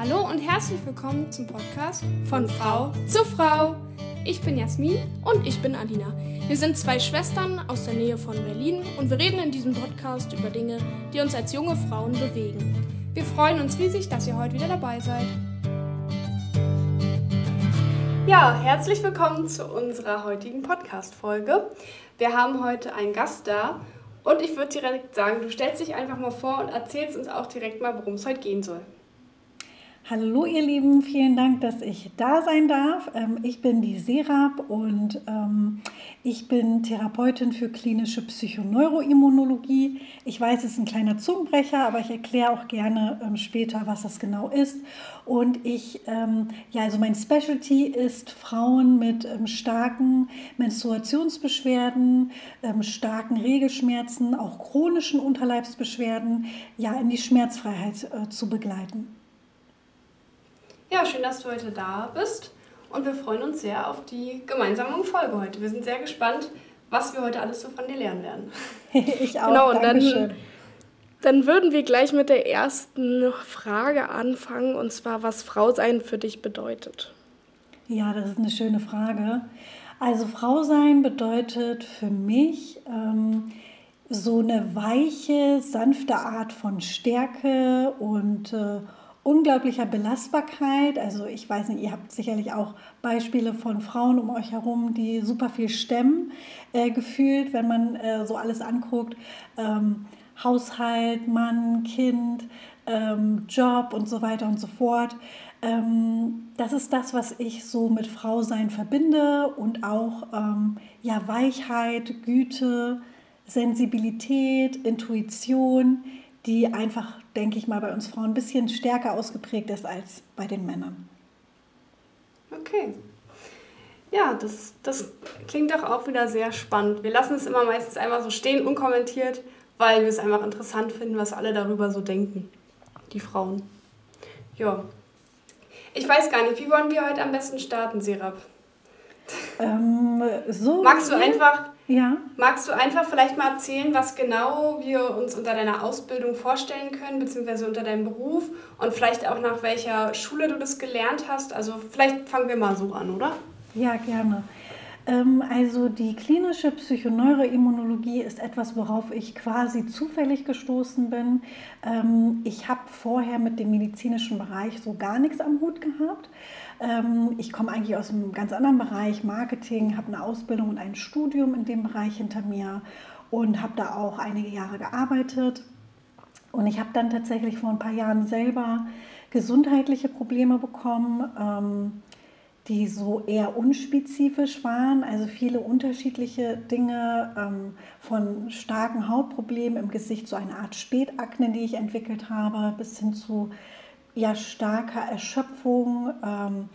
Hallo und herzlich willkommen zum Podcast von Frau zu Frau. Ich bin Jasmin und ich bin Alina. Wir sind zwei Schwestern aus der Nähe von Berlin und wir reden in diesem Podcast über Dinge, die uns als junge Frauen bewegen. Wir freuen uns riesig, dass ihr heute wieder dabei seid. Ja, herzlich willkommen zu unserer heutigen Podcast-Folge. Wir haben heute einen Gast da und ich würde direkt sagen, du stellst dich einfach mal vor und erzählst uns auch direkt mal, worum es heute gehen soll. Hallo ihr Lieben, vielen Dank, dass ich da sein darf. Ähm, ich bin die Serap und ähm, ich bin Therapeutin für klinische Psychoneuroimmunologie. Ich weiß, es ist ein kleiner Zungenbrecher, aber ich erkläre auch gerne ähm, später, was das genau ist. Und ich, ja, also mein Specialty ist Frauen mit starken Menstruationsbeschwerden, starken Regelschmerzen, auch chronischen Unterleibsbeschwerden, ja, in die Schmerzfreiheit äh, zu begleiten. Ja, schön, dass du heute da bist. Und wir freuen uns sehr auf die gemeinsame Folge heute. Wir sind sehr gespannt, was wir heute alles so von dir lernen werden. ich auch. Genau, und dann, dann würden wir gleich mit der ersten Frage anfangen, und zwar, was Frau sein für dich bedeutet. Ja, das ist eine schöne Frage. Also Frau sein bedeutet für mich ähm, so eine weiche, sanfte Art von Stärke und äh, unglaublicher Belastbarkeit. Also ich weiß nicht, ihr habt sicherlich auch Beispiele von Frauen um euch herum, die super viel stemmen äh, gefühlt, wenn man äh, so alles anguckt. Ähm, Haushalt, Mann, Kind, ähm, Job und so weiter und so fort. Ähm, das ist das, was ich so mit Frausein verbinde und auch ähm, ja, Weichheit, Güte, Sensibilität, Intuition, die einfach denke ich mal, bei uns Frauen ein bisschen stärker ausgeprägt ist als bei den Männern. Okay. Ja, das, das klingt doch auch wieder sehr spannend. Wir lassen es immer meistens einfach so stehen, unkommentiert, weil wir es einfach interessant finden, was alle darüber so denken, die Frauen. Ja. Ich weiß gar nicht, wie wollen wir heute am besten starten, Serap? Ähm, so Magst du einfach ja. Magst du einfach vielleicht mal erzählen, was genau wir uns unter deiner Ausbildung vorstellen können, beziehungsweise unter deinem Beruf und vielleicht auch nach welcher Schule du das gelernt hast? Also vielleicht fangen wir mal so an, oder? Ja, gerne. Ähm, also die klinische Psychoneuroimmunologie ist etwas, worauf ich quasi zufällig gestoßen bin. Ähm, ich habe vorher mit dem medizinischen Bereich so gar nichts am Hut gehabt. Ähm, ich komme eigentlich aus einem ganz anderen Bereich, Marketing, habe eine Ausbildung und ein Studium in dem Bereich hinter mir und habe da auch einige Jahre gearbeitet. Und ich habe dann tatsächlich vor ein paar Jahren selber gesundheitliche Probleme bekommen, die so eher unspezifisch waren. Also viele unterschiedliche Dinge ähm, von starken Hautproblemen im Gesicht, so eine Art Spätakne, die ich entwickelt habe, bis hin zu ja, starker Erschöpfung, ähm,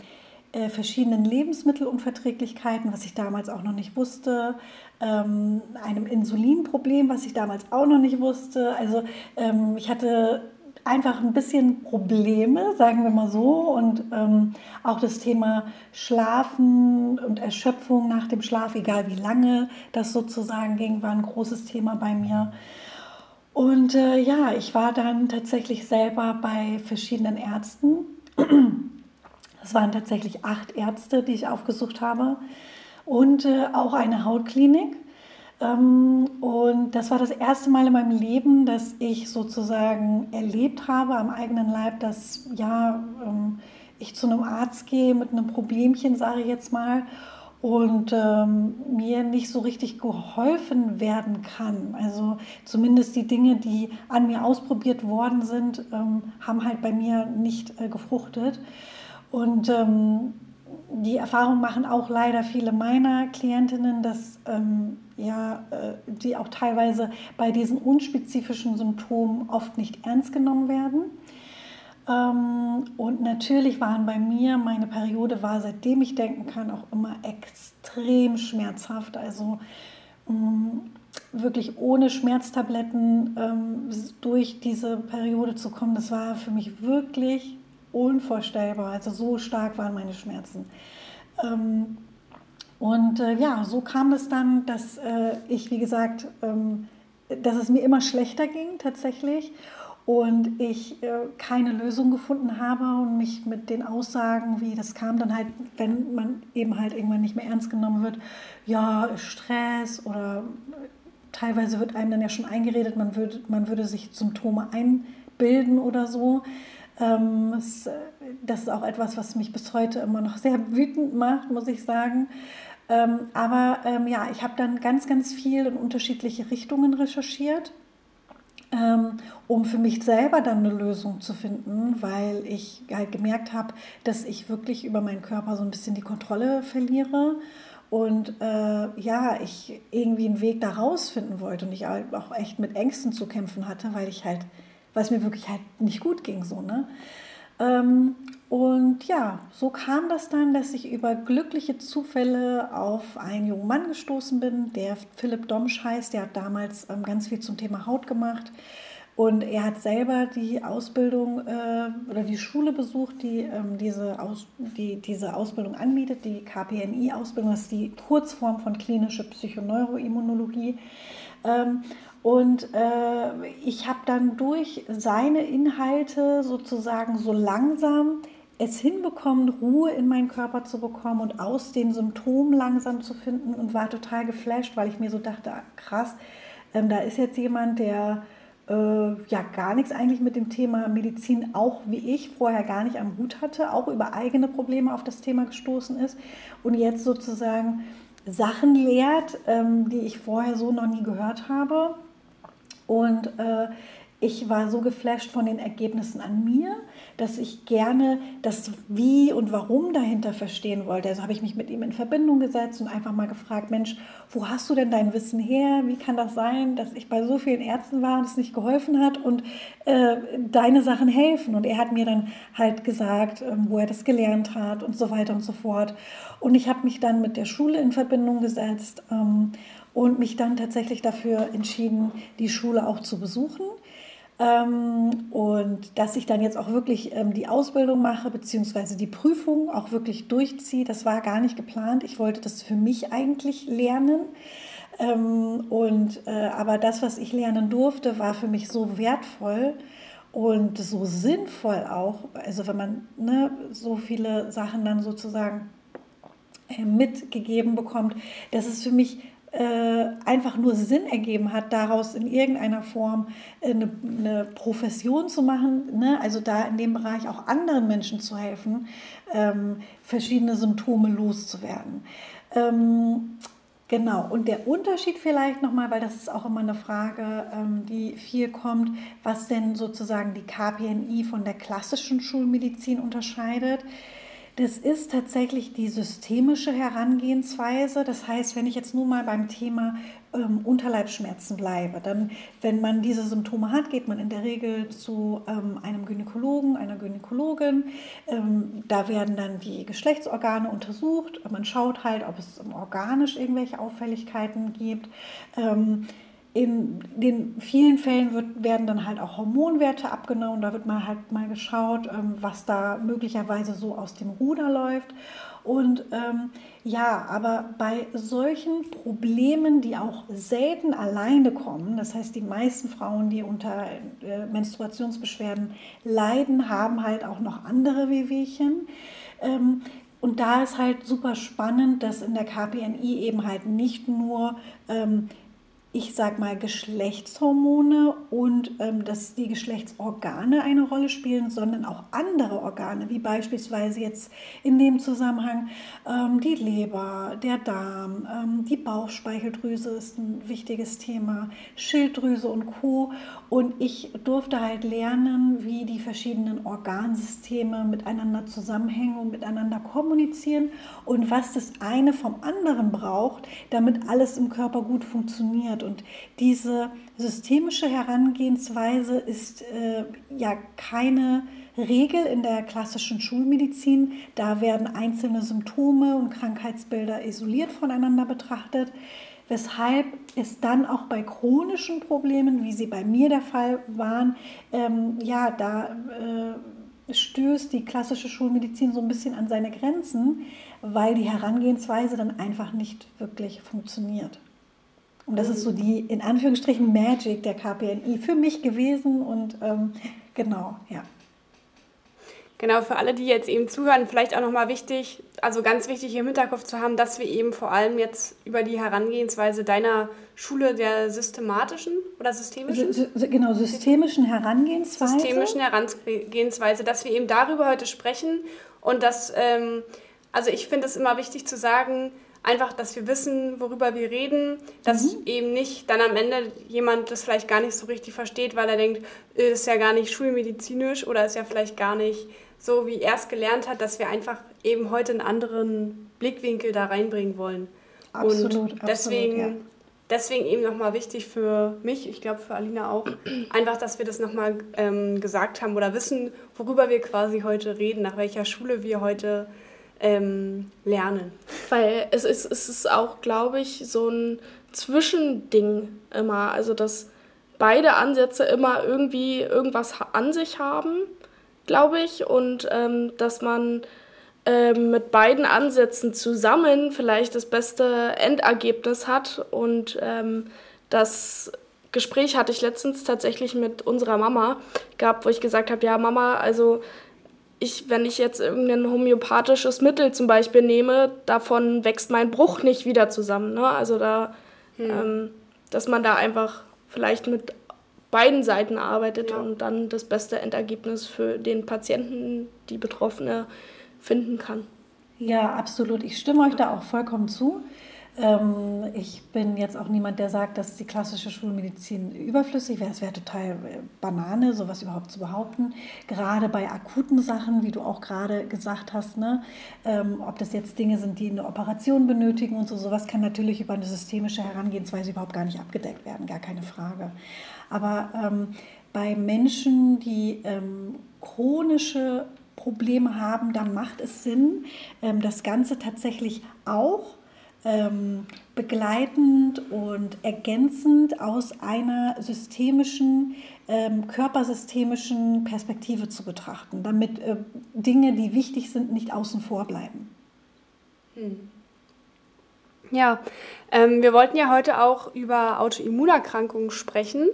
äh, verschiedenen Lebensmittelunverträglichkeiten, was ich damals auch noch nicht wusste, ähm, einem Insulinproblem, was ich damals auch noch nicht wusste. Also ähm, ich hatte einfach ein bisschen Probleme, sagen wir mal so. Und ähm, auch das Thema Schlafen und Erschöpfung nach dem Schlaf, egal wie lange das sozusagen ging, war ein großes Thema bei mir. Und äh, ja, ich war dann tatsächlich selber bei verschiedenen Ärzten. Es waren tatsächlich acht Ärzte, die ich aufgesucht habe und äh, auch eine Hautklinik. Ähm, und das war das erste Mal in meinem Leben, dass ich sozusagen erlebt habe am eigenen Leib, dass ja, ähm, ich zu einem Arzt gehe mit einem Problemchen, sage ich jetzt mal, und ähm, mir nicht so richtig geholfen werden kann. Also zumindest die Dinge, die an mir ausprobiert worden sind, haben halt bei mir nicht äh, gefruchtet. Und die Erfahrung machen auch leider viele meiner Klientinnen, dass ähm, ja, äh, die auch teilweise bei diesen unspezifischen Symptomen oft nicht ernst genommen werden. Ähm, und natürlich waren bei mir, meine Periode war, seitdem ich denken kann, auch immer extrem schmerzhaft. Also mm, wirklich ohne Schmerztabletten ähm, durch diese Periode zu kommen, das war für mich wirklich unvorstellbar. Also so stark waren meine Schmerzen. Ähm, und äh, ja, so kam es dann, dass äh, ich, wie gesagt, dass es mir immer schlechter ging tatsächlich und ich äh, keine Lösung gefunden habe und mich mit den Aussagen, wie das kam, dann halt, wenn man eben halt irgendwann nicht mehr ernst genommen wird, ja, Stress oder teilweise wird einem dann ja schon eingeredet, man würde, man würde sich Symptome einbilden oder so. Ähm, das, das ist auch etwas, was mich bis heute immer noch sehr wütend macht, muss ich sagen. Ähm, aber ähm, ja, ich habe dann ganz, ganz viel in unterschiedliche Richtungen recherchiert, ähm, um für mich selber dann eine Lösung zu finden, weil ich halt gemerkt habe, dass ich wirklich über meinen Körper so ein bisschen die Kontrolle verliere und äh, ja, ich irgendwie einen Weg da rausfinden wollte und ich auch echt mit Ängsten zu kämpfen hatte, weil ich halt, weil es mir wirklich halt nicht gut ging so, ne? Ähm, und ja, so kam das dann, dass ich über glückliche Zufälle auf einen jungen Mann gestoßen bin, der Philipp Domsch heißt. Der hat damals ähm, ganz viel zum Thema Haut gemacht. Und er hat selber die Ausbildung äh, oder die Schule besucht, die, ähm, diese, Aus, die diese Ausbildung anbietet, die KPNI-Ausbildung, das ist die Kurzform von klinische Psychoneuroimmunologie. Ähm, und äh, ich habe dann durch seine Inhalte sozusagen so langsam es hinbekommen, Ruhe in meinen Körper zu bekommen und aus den Symptomen langsam zu finden und war total geflasht, weil ich mir so dachte, ah, krass, ähm, da ist jetzt jemand, der äh, ja gar nichts eigentlich mit dem Thema Medizin, auch wie ich vorher gar nicht am Hut hatte, auch über eigene Probleme auf das Thema gestoßen ist und jetzt sozusagen Sachen lehrt, ähm, die ich vorher so noch nie gehört habe und äh, ich war so geflasht von den Ergebnissen an mir, dass ich gerne das Wie und Warum dahinter verstehen wollte. Also habe ich mich mit ihm in Verbindung gesetzt und einfach mal gefragt, Mensch, wo hast du denn dein Wissen her? Wie kann das sein, dass ich bei so vielen Ärzten war und es nicht geholfen hat und äh, deine Sachen helfen? Und er hat mir dann halt gesagt, äh, wo er das gelernt hat und so weiter und so fort. Und ich habe mich dann mit der Schule in Verbindung gesetzt. Ähm, und mich dann tatsächlich dafür entschieden, die Schule auch zu besuchen. Ähm, und dass ich dann jetzt auch wirklich ähm, die Ausbildung mache, beziehungsweise die Prüfung auch wirklich durchziehe, das war gar nicht geplant. Ich wollte das für mich eigentlich lernen. Ähm, und, äh, aber das, was ich lernen durfte, war für mich so wertvoll und so sinnvoll auch. Also wenn man ne, so viele Sachen dann sozusagen äh, mitgegeben bekommt, dass es für mich äh, einfach nur Sinn ergeben hat, daraus in irgendeiner Form eine, eine Profession zu machen, ne? also da in dem Bereich auch anderen Menschen zu helfen, ähm, verschiedene Symptome loszuwerden. Ähm, Genau, und der Unterschied vielleicht nochmal, weil das ist auch immer eine Frage, ähm, die viel kommt, was denn sozusagen die KPNI von der klassischen Schulmedizin unterscheidet. Das ist tatsächlich die systemische Herangehensweise. Das heißt, wenn ich jetzt nur mal beim Thema ähm, Unterleibsschmerzen bleibe, dann, wenn man diese Symptome hat, geht man in der Regel zu ähm, einem Gynäkologen, einer Gynäkologin. Ähm, da werden dann die Geschlechtsorgane untersucht. Man schaut halt, ob es organisch irgendwelche Auffälligkeiten gibt. In den vielen Fällen wird, werden dann halt auch Hormonwerte abgenommen. Da wird mal halt mal geschaut, ähm, was da möglicherweise so aus dem Ruder läuft. Und ähm, ja, aber bei solchen Problemen, die auch selten alleine kommen, das heißt, die meisten Frauen, die unter äh, Menstruationsbeschwerden leiden, haben halt auch noch andere Wehwehchen. Ähm, und da ist halt super spannend, dass in der KPNI eben halt nicht nur ähm, ich sag mal, Geschlechtshormone und ähm, dass die Geschlechtsorgane eine Rolle spielen, sondern auch andere Organe, wie beispielsweise jetzt in dem Zusammenhang ähm, die Leber, der Darm, ähm, die Bauchspeicheldrüse ist ein wichtiges Thema, Schilddrüse und Co. Und ich durfte halt lernen, wie die verschiedenen Organsysteme miteinander zusammenhängen und miteinander kommunizieren und was das eine vom anderen braucht, damit alles im Körper gut funktioniert. Und diese systemische Herangehensweise ist äh, ja keine Regel in der klassischen Schulmedizin. Da werden einzelne Symptome und Krankheitsbilder isoliert voneinander betrachtet, weshalb es dann auch bei chronischen Problemen, wie sie bei mir der Fall waren, ähm, ja, da äh, stößt die klassische Schulmedizin so ein bisschen an seine Grenzen, weil die Herangehensweise dann einfach nicht wirklich funktioniert. Und das ist so die, in Anführungsstrichen, Magic der KPNI für mich gewesen. Und ähm, genau, ja. Genau, für alle, die jetzt eben zuhören, vielleicht auch nochmal wichtig, also ganz wichtig hier im Hinterkopf zu haben, dass wir eben vor allem jetzt über die Herangehensweise deiner Schule der systematischen oder systemischen? Sy genau, systemischen Herangehensweise. Systemischen Herangehensweise, dass wir eben darüber heute sprechen und dass, ähm, also ich finde es immer wichtig zu sagen, einfach, dass wir wissen, worüber wir reden, dass mhm. eben nicht dann am Ende jemand das vielleicht gar nicht so richtig versteht, weil er denkt, äh, ist ja gar nicht schulmedizinisch oder ist ja vielleicht gar nicht so, wie er es gelernt hat, dass wir einfach eben heute einen anderen Blickwinkel da reinbringen wollen. Absolut, Und deswegen, absolut, ja. deswegen eben nochmal wichtig für mich, ich glaube für Alina auch, einfach, dass wir das nochmal ähm, gesagt haben oder wissen, worüber wir quasi heute reden, nach welcher Schule wir heute ähm, lernen. Weil es ist, es ist auch, glaube ich, so ein Zwischending immer. Also, dass beide Ansätze immer irgendwie irgendwas an sich haben, glaube ich. Und ähm, dass man ähm, mit beiden Ansätzen zusammen vielleicht das beste Endergebnis hat. Und ähm, das Gespräch hatte ich letztens tatsächlich mit unserer Mama gehabt, wo ich gesagt habe, ja Mama, also ich, wenn ich jetzt irgendein homöopathisches Mittel zum Beispiel nehme, davon wächst mein Bruch nicht wieder zusammen. Ne? Also da, hm. ähm, dass man da einfach vielleicht mit beiden Seiten arbeitet ja. und dann das beste Endergebnis für den Patienten, die Betroffene, finden kann. Ja, absolut. Ich stimme euch da auch vollkommen zu. Ähm, ich bin jetzt auch niemand, der sagt, dass die klassische Schulmedizin überflüssig wäre. Es wäre total äh, Banane, sowas überhaupt zu behaupten. Gerade bei akuten Sachen, wie du auch gerade gesagt hast, ne? Ähm, ob das jetzt Dinge sind, die eine Operation benötigen und so, sowas kann natürlich über eine systemische Herangehensweise überhaupt gar nicht abgedeckt werden, gar keine Frage. Aber ähm, bei Menschen, die ähm, chronische Probleme haben, dann macht es Sinn, ähm, das Ganze tatsächlich auch ähm, begleitend und ergänzend aus einer systemischen, ähm, körpersystemischen Perspektive zu betrachten, damit äh, Dinge, die wichtig sind, nicht außen vor bleiben. Hm. Ja, ähm, wir wollten ja heute auch über Autoimmunerkrankungen sprechen.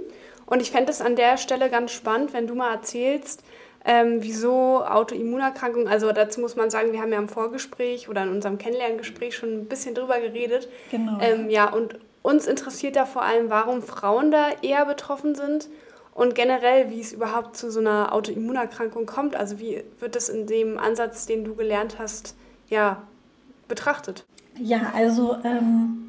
Und ich fände es an der Stelle ganz spannend, wenn du mal erzählst, ähm, wieso Autoimmunerkrankungen, also dazu muss man sagen, wir haben ja im Vorgespräch oder in unserem Kennenlerngespräch schon ein bisschen drüber geredet. Genau. Ähm, ja, und uns interessiert da vor allem, warum Frauen da eher betroffen sind und generell, wie es überhaupt zu so einer Autoimmunerkrankung kommt. Also wie wird das in dem Ansatz, den du gelernt hast, ja, betrachtet? Ja, also ähm,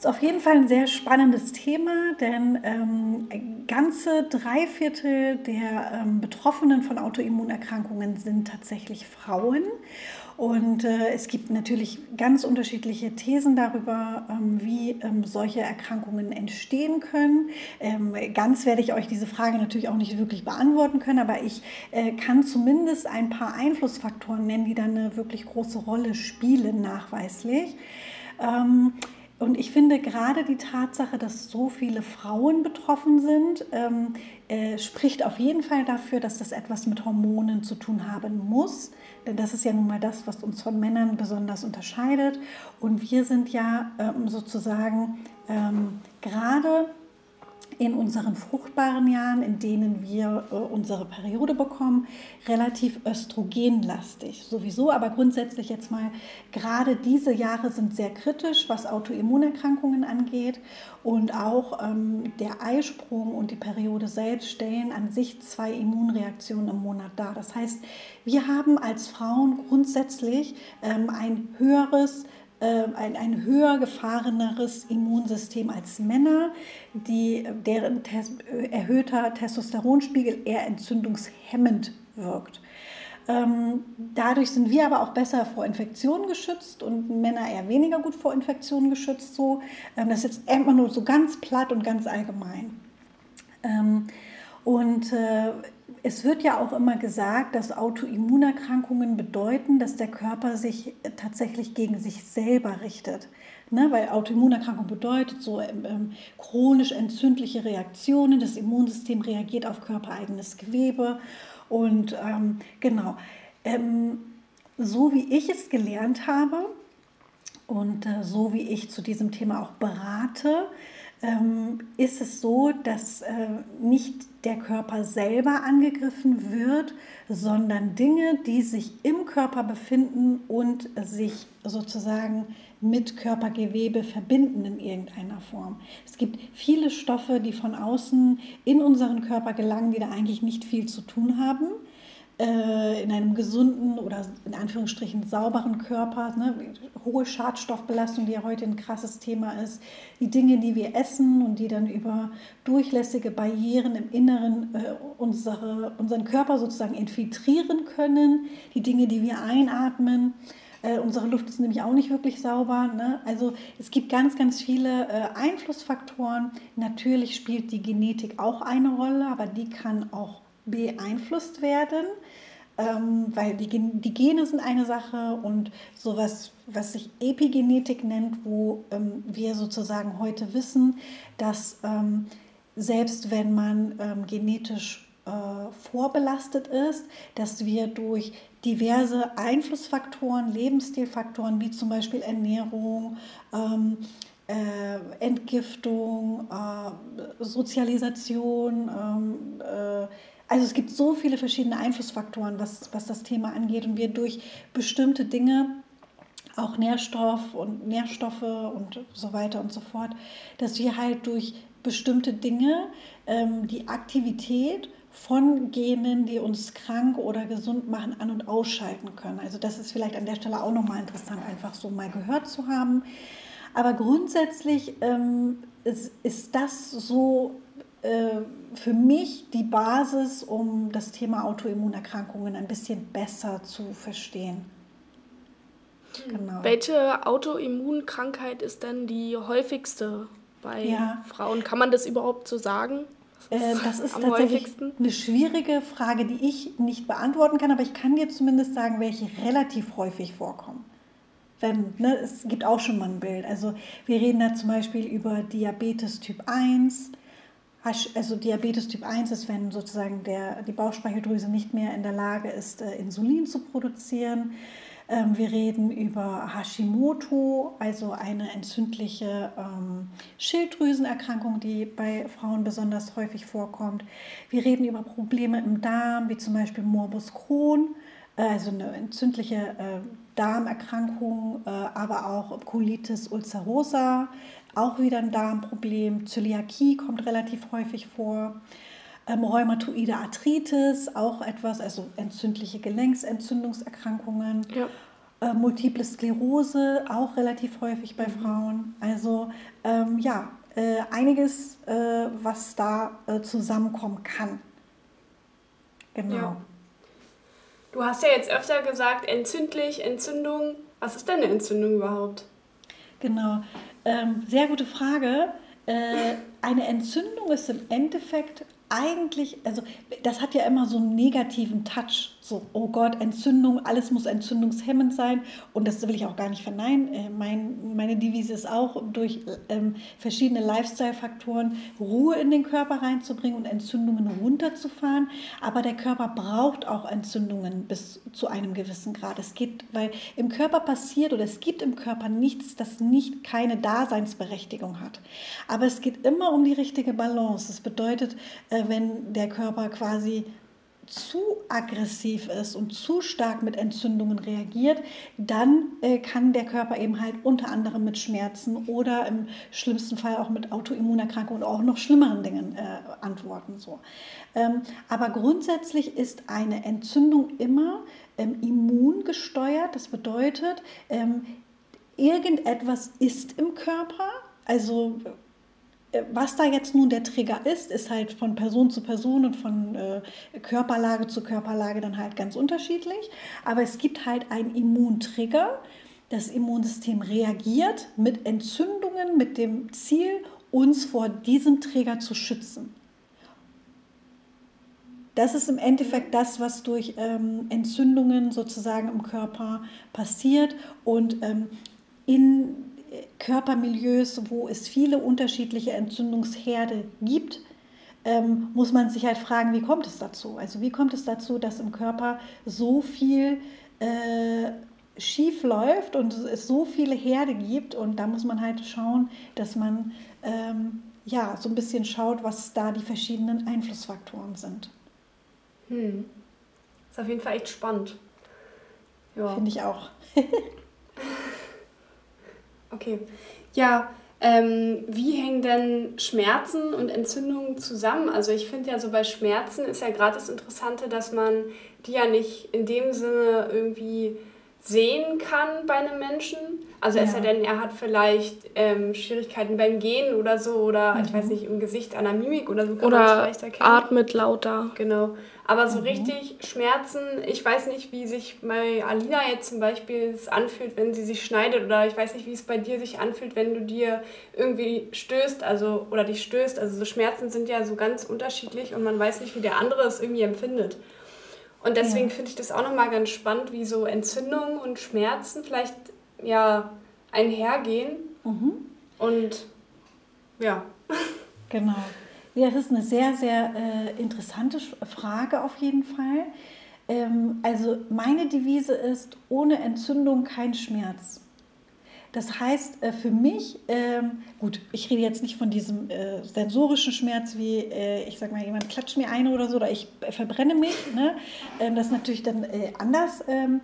ist auf jeden Fall ein sehr spannendes Thema, denn ähm, ganze drei Viertel der ähm, Betroffenen von Autoimmunerkrankungen sind tatsächlich Frauen. Und äh, es gibt natürlich ganz unterschiedliche Thesen darüber, ähm, wie ähm, solche Erkrankungen entstehen können. Ähm, ganz werde ich euch diese Frage natürlich auch nicht wirklich beantworten können, aber ich äh, kann zumindest ein paar Einflussfaktoren nennen, die da eine wirklich große Rolle spielen, nachweislich. Und ich finde gerade die Tatsache, dass so viele Frauen betroffen sind, ähm, äh, spricht auf jeden Fall dafür, dass das etwas mit Hormonen zu tun haben muss. Denn das ist ja nun mal das, was uns von Männern besonders unterscheidet. Und wir sind ja ähm, sozusagen ähm, gerade in unseren fruchtbaren Jahren, in denen wir äh, unsere Periode bekommen, relativ östrogenlastig. Sowieso, aber grundsätzlich jetzt mal, gerade diese Jahre sind sehr kritisch, was Autoimmunerkrankungen angeht. Und auch ähm, der Eisprung und die Periode selbst stellen an sich zwei Immunreaktionen im Monat dar. Das heißt, wir haben als Frauen grundsätzlich ähm, ein höheres ein, ein höher gefahreneres Immunsystem als Männer, die, deren tes, erhöhter Testosteronspiegel eher entzündungshemmend wirkt. Ähm, dadurch sind wir aber auch besser vor Infektionen geschützt und Männer eher weniger gut vor Infektionen geschützt. So. Ähm, das ist jetzt immer nur so ganz platt und ganz allgemein. Ähm, und äh, es wird ja auch immer gesagt, dass Autoimmunerkrankungen bedeuten, dass der Körper sich tatsächlich gegen sich selber richtet. Ne? Weil Autoimmunerkrankung bedeutet so ähm, ähm, chronisch entzündliche Reaktionen, das Immunsystem reagiert auf körpereigenes Gewebe. Und ähm, genau, ähm, so wie ich es gelernt habe, und äh, so wie ich zu diesem Thema auch berate, ähm, ist es so, dass äh, nicht der Körper selber angegriffen wird, sondern Dinge, die sich im Körper befinden und sich sozusagen mit Körpergewebe verbinden in irgendeiner Form. Es gibt viele Stoffe, die von außen in unseren Körper gelangen, die da eigentlich nicht viel zu tun haben äh, in einem gesunden oder in Anführungsstrichen sauberen Körper, ne, hohe Schadstoffbelastung, die ja heute ein krasses Thema ist, die Dinge, die wir essen und die dann über durchlässige Barrieren im Inneren äh, unsere, unseren Körper sozusagen infiltrieren können, die Dinge, die wir einatmen. Äh, unsere Luft ist nämlich auch nicht wirklich sauber. Ne? Also es gibt ganz, ganz viele äh, Einflussfaktoren. Natürlich spielt die Genetik auch eine Rolle, aber die kann auch beeinflusst werden, ähm, weil die, die Gene sind eine Sache und sowas, was sich Epigenetik nennt, wo ähm, wir sozusagen heute wissen, dass ähm, selbst wenn man ähm, genetisch äh, vorbelastet ist, dass wir durch diverse Einflussfaktoren, Lebensstilfaktoren wie zum Beispiel Ernährung, ähm, äh, Entgiftung, äh, Sozialisation, ähm, äh, also es gibt so viele verschiedene Einflussfaktoren, was, was das Thema angeht und wir durch bestimmte Dinge, auch Nährstoff und Nährstoffe und so weiter und so fort, dass wir halt durch bestimmte Dinge ähm, die Aktivität von Genen, die uns krank oder gesund machen, an- und ausschalten können. Also das ist vielleicht an der Stelle auch nochmal interessant, einfach so mal gehört zu haben. Aber grundsätzlich ähm, ist, ist das so für mich die Basis, um das Thema Autoimmunerkrankungen ein bisschen besser zu verstehen. Genau. Welche Autoimmunkrankheit ist denn die häufigste bei ja. Frauen? Kann man das überhaupt so sagen? Äh, das ist tatsächlich häufigsten? eine schwierige Frage, die ich nicht beantworten kann, aber ich kann dir zumindest sagen, welche relativ häufig vorkommen. Wenn, ne, es gibt auch schon mal ein Bild. Also wir reden da zum Beispiel über Diabetes Typ 1, also Diabetes Typ 1 ist, wenn sozusagen der, die Bauchspeicheldrüse nicht mehr in der Lage ist, äh, Insulin zu produzieren. Ähm, wir reden über Hashimoto, also eine entzündliche ähm, Schilddrüsenerkrankung, die bei Frauen besonders häufig vorkommt. Wir reden über Probleme im Darm, wie zum Beispiel Morbus Crohn, äh, also eine entzündliche äh, Darmerkrankung, aber auch Colitis ulcerosa, auch wieder ein Darmproblem. Zöliakie kommt relativ häufig vor. Ähm, Rheumatoide Arthritis, auch etwas, also entzündliche Gelenksentzündungserkrankungen. Ja. Äh, Multiple Sklerose, auch relativ häufig bei mhm. Frauen. Also ähm, ja, äh, einiges, äh, was da äh, zusammenkommen kann. Genau. Ja. Du hast ja jetzt öfter gesagt, entzündlich, Entzündung. Was ist denn eine Entzündung überhaupt? Genau. Ähm, sehr gute Frage. Äh, eine Entzündung ist im Endeffekt eigentlich, also das hat ja immer so einen negativen Touch. So, oh Gott, Entzündung, alles muss entzündungshemmend sein. Und das will ich auch gar nicht verneinen. Äh, mein, meine Devise ist auch, durch ähm, verschiedene Lifestyle-Faktoren Ruhe in den Körper reinzubringen und Entzündungen runterzufahren. Aber der Körper braucht auch Entzündungen bis zu einem gewissen Grad. Es geht, weil im Körper passiert oder es gibt im Körper nichts, das nicht keine Daseinsberechtigung hat. Aber es geht immer um die richtige Balance. Das bedeutet, äh, wenn der Körper quasi zu aggressiv ist und zu stark mit Entzündungen reagiert, dann äh, kann der Körper eben halt unter anderem mit Schmerzen oder im schlimmsten Fall auch mit Autoimmunerkrankungen und auch noch schlimmeren Dingen äh, antworten. So. Ähm, aber grundsätzlich ist eine Entzündung immer ähm, immungesteuert. Das bedeutet, ähm, irgendetwas ist im Körper, also was da jetzt nun der Trigger ist, ist halt von Person zu Person und von äh, Körperlage zu Körperlage dann halt ganz unterschiedlich. Aber es gibt halt einen Immuntrigger. Das Immunsystem reagiert mit Entzündungen mit dem Ziel, uns vor diesem Trigger zu schützen. Das ist im Endeffekt das, was durch ähm, Entzündungen sozusagen im Körper passiert. Und ähm, in Körpermilieus, wo es viele unterschiedliche Entzündungsherde gibt, ähm, muss man sich halt fragen, wie kommt es dazu? Also wie kommt es dazu, dass im Körper so viel äh, schief läuft und es so viele Herde gibt und da muss man halt schauen, dass man ähm, ja so ein bisschen schaut, was da die verschiedenen Einflussfaktoren sind. Hm. Ist auf jeden Fall echt spannend. Ja. Finde ich auch. okay. Ja, ähm, wie hängen denn Schmerzen und Entzündungen zusammen? Also ich finde ja so bei Schmerzen ist ja gerade das Interessante, dass man die ja nicht in dem Sinne irgendwie sehen kann bei einem Menschen. Also ja. es sei denn, er hat vielleicht ähm, Schwierigkeiten beim Gehen oder so oder mhm. ich weiß nicht, im Gesicht, an der Mimik oder so kann oder vielleicht erkennen. atmet lauter. Genau. Aber so mhm. richtig Schmerzen, ich weiß nicht, wie sich bei Alina jetzt zum Beispiel es anfühlt, wenn sie sich schneidet oder ich weiß nicht, wie es bei dir sich anfühlt, wenn du dir irgendwie stößt, also oder dich stößt. Also so Schmerzen sind ja so ganz unterschiedlich und man weiß nicht, wie der andere es irgendwie empfindet. Und deswegen ja. finde ich das auch nochmal ganz spannend, wie so Entzündungen und Schmerzen vielleicht ja einhergehen. Mhm. Und ja. Genau. Ja, das ist eine sehr, sehr äh, interessante Frage auf jeden Fall. Ähm, also meine Devise ist, ohne Entzündung kein Schmerz. Das heißt äh, für mich, ähm, gut, ich rede jetzt nicht von diesem äh, sensorischen Schmerz, wie äh, ich sage mal, jemand klatscht mir eine oder so, oder ich verbrenne mich. Ne? Ähm, das ist natürlich dann äh, anders. Ähm,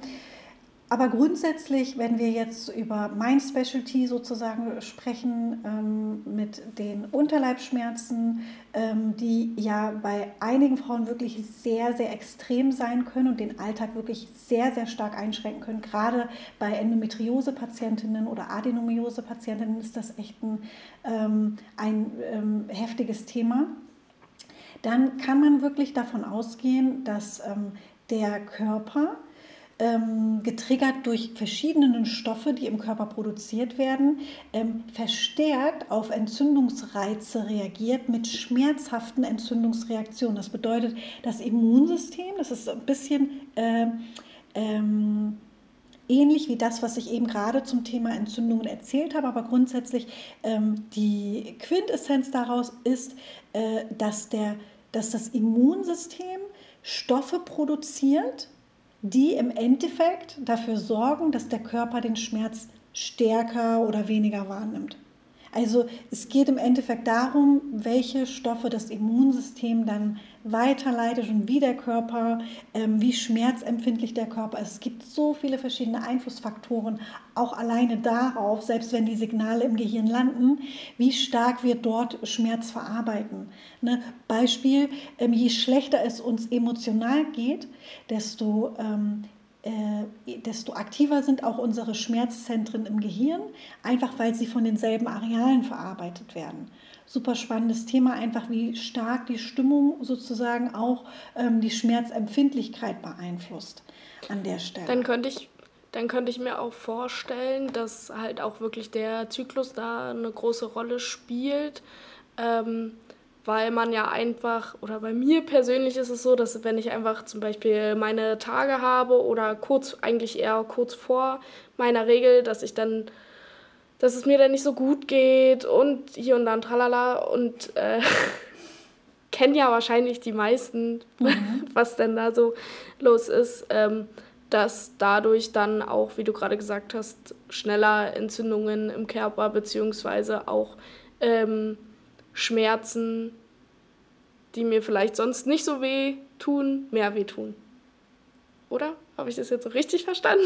aber grundsätzlich, wenn wir jetzt über mein Specialty sozusagen sprechen, ähm, mit den Unterleibschmerzen, ähm, die ja bei einigen Frauen wirklich sehr, sehr extrem sein können und den Alltag wirklich sehr, sehr stark einschränken können. Gerade bei Endometriose-Patientinnen oder Adenomiose-Patientinnen ist das echt ein, ähm, ein ähm, heftiges Thema. Dann kann man wirklich davon ausgehen, dass ähm, der Körper ähm, getriggert durch verschiedene Stoffe, die im Körper produziert werden, ähm, verstärkt auf Entzündungsreize reagiert mit schmerzhaften Entzündungsreaktionen. Das bedeutet, das Immunsystem, das ist ein bisschen äh, ähm, ähnlich wie das, was ich eben gerade zum Thema Entzündungen erzählt habe, aber grundsätzlich ähm, die Quintessenz daraus ist, äh, dass, der, dass das Immunsystem Stoffe produziert, die im Endeffekt dafür sorgen, dass der Körper den Schmerz stärker oder weniger wahrnimmt. Also es geht im Endeffekt darum, welche Stoffe das Immunsystem dann weiterleitet und wie der Körper, ähm, wie schmerzempfindlich der Körper ist. Es gibt so viele verschiedene Einflussfaktoren, auch alleine darauf, selbst wenn die Signale im Gehirn landen, wie stark wir dort Schmerz verarbeiten. Ne? Beispiel, ähm, je schlechter es uns emotional geht, desto ähm, äh, desto aktiver sind auch unsere Schmerzzentren im Gehirn, einfach weil sie von denselben Arealen verarbeitet werden. Super spannendes Thema, einfach wie stark die Stimmung sozusagen auch ähm, die Schmerzempfindlichkeit beeinflusst an der Stelle. Dann könnte ich dann könnte ich mir auch vorstellen, dass halt auch wirklich der Zyklus da eine große Rolle spielt. Ähm, weil man ja einfach, oder bei mir persönlich ist es so, dass wenn ich einfach zum Beispiel meine Tage habe oder kurz, eigentlich eher kurz vor meiner Regel, dass ich dann, dass es mir dann nicht so gut geht und hier und dann tralala und äh, kennen ja wahrscheinlich die meisten, mhm. was denn da so los ist, ähm, dass dadurch dann auch, wie du gerade gesagt hast, schneller Entzündungen im Körper beziehungsweise auch ähm, Schmerzen, die mir vielleicht sonst nicht so weh tun, mehr weh tun. Oder? Habe ich das jetzt so richtig verstanden?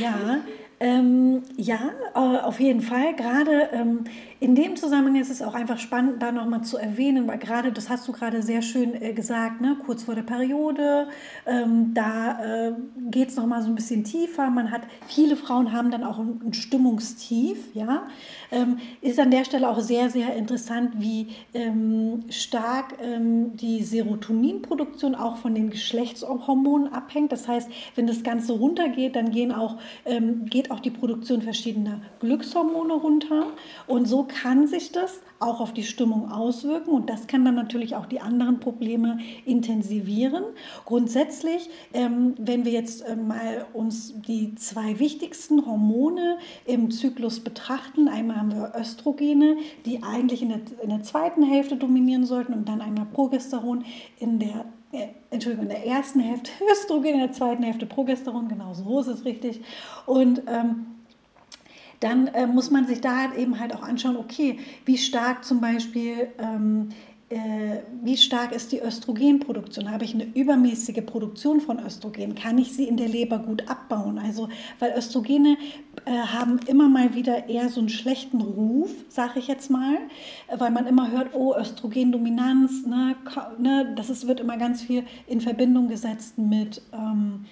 Ja, ähm, ja, äh, auf jeden Fall. Gerade ähm, in dem Zusammenhang ist es auch einfach spannend, da nochmal zu erwähnen, weil gerade, das hast du gerade sehr schön äh, gesagt, ne, kurz vor der Periode, ähm, da äh, geht es nochmal so ein bisschen tiefer. Man hat, viele Frauen haben dann auch ein, ein Stimmungstief, ja. Ähm, ist an der Stelle auch sehr, sehr interessant, wie ähm, stark ähm, die Serotoninproduktion auch von den Geschlechtshormonen abhängt. Das heißt, wenn das Ganze runtergeht, dann gehen auch, ähm, geht auch die Produktion verschiedener Glückshormone runter. Und so kann sich das auch auf die Stimmung auswirken und das kann dann natürlich auch die anderen Probleme intensivieren. Grundsätzlich, ähm, wenn wir jetzt äh, mal uns die zwei wichtigsten Hormone im Zyklus betrachten, einmal haben wir Östrogene, die eigentlich in der, in der zweiten Hälfte dominieren sollten und dann einmal Progesteron in der äh, Entschuldigung, in der ersten Hälfte Östrogen, in der zweiten Hälfte Progesteron, genau so ist es richtig. Und ähm, dann äh, muss man sich da halt eben halt auch anschauen, okay, wie stark zum Beispiel ähm, äh, wie stark ist die Östrogenproduktion? Habe ich eine übermäßige Produktion von Östrogen? Kann ich sie in der Leber gut abbauen? Also, weil Östrogene äh, haben immer mal wieder eher so einen schlechten Ruf, sage ich jetzt mal, weil man immer hört, oh, Östrogendominanz, ne, ne, das ist, wird immer ganz viel in Verbindung gesetzt mit, ähm,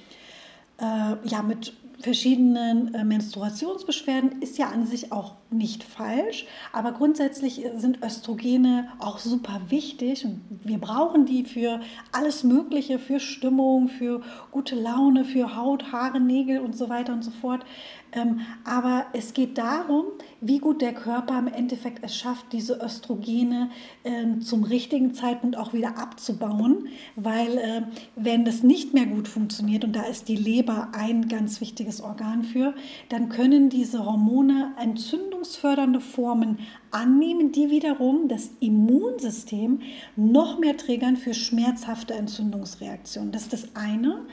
äh, ja, mit verschiedenen äh, Menstruationsbeschwerden ist ja an sich auch nicht falsch, aber grundsätzlich sind Östrogene auch super wichtig und wir brauchen die für alles Mögliche, für Stimmung, für gute Laune, für Haut, Haare, Nägel und so weiter und so fort. Ähm, aber es geht darum, wie gut der Körper im Endeffekt es schafft, diese Östrogene ähm, zum richtigen Zeitpunkt auch wieder abzubauen, weil äh, wenn das nicht mehr gut funktioniert, und da ist die Leber ein ganz wichtiges Organ für, dann können diese Hormone entzündungsfördernde Formen annehmen, die wiederum das Immunsystem noch mehr triggern für schmerzhafte Entzündungsreaktionen. Das ist das eine.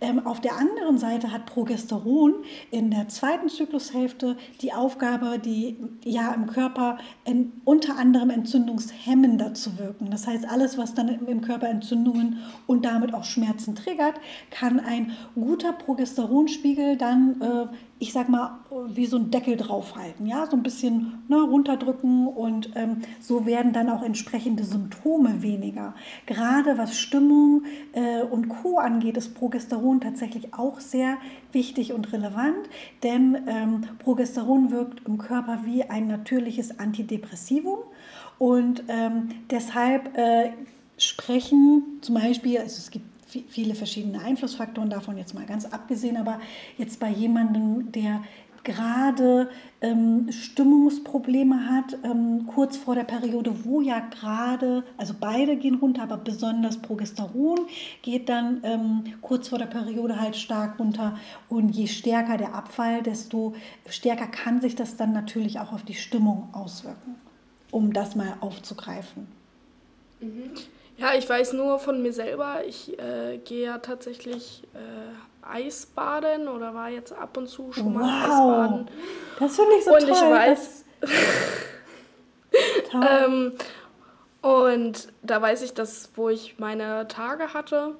Ähm, auf der anderen Seite hat Progesteron in der zweiten Zyklushälfte die Aufgabe, die ja im Körper in, unter anderem entzündungshemmender zu wirken. Das heißt, alles, was dann im Körper Entzündungen und damit auch Schmerzen triggert, kann ein guter Progesteronspiegel dann äh, ich sag mal, wie so ein Deckel draufhalten, ja, so ein bisschen ne, runterdrücken und ähm, so werden dann auch entsprechende Symptome weniger. Gerade was Stimmung äh, und Co. angeht, ist Progesteron tatsächlich auch sehr wichtig und relevant, denn ähm, Progesteron wirkt im Körper wie ein natürliches Antidepressivum und ähm, deshalb äh, sprechen zum Beispiel, also es gibt viele verschiedene Einflussfaktoren davon jetzt mal ganz abgesehen, aber jetzt bei jemandem, der gerade ähm, Stimmungsprobleme hat, ähm, kurz vor der Periode, wo ja gerade, also beide gehen runter, aber besonders Progesteron geht dann ähm, kurz vor der Periode halt stark runter. Und je stärker der Abfall, desto stärker kann sich das dann natürlich auch auf die Stimmung auswirken, um das mal aufzugreifen. Mhm. Ja, ich weiß nur von mir selber, ich äh, gehe ja tatsächlich äh, Eisbaden oder war jetzt ab und zu schon mal wow. Eisbaden. Das finde ich so und toll. Und ich weiß. ähm, und da weiß ich, dass, wo ich meine Tage hatte,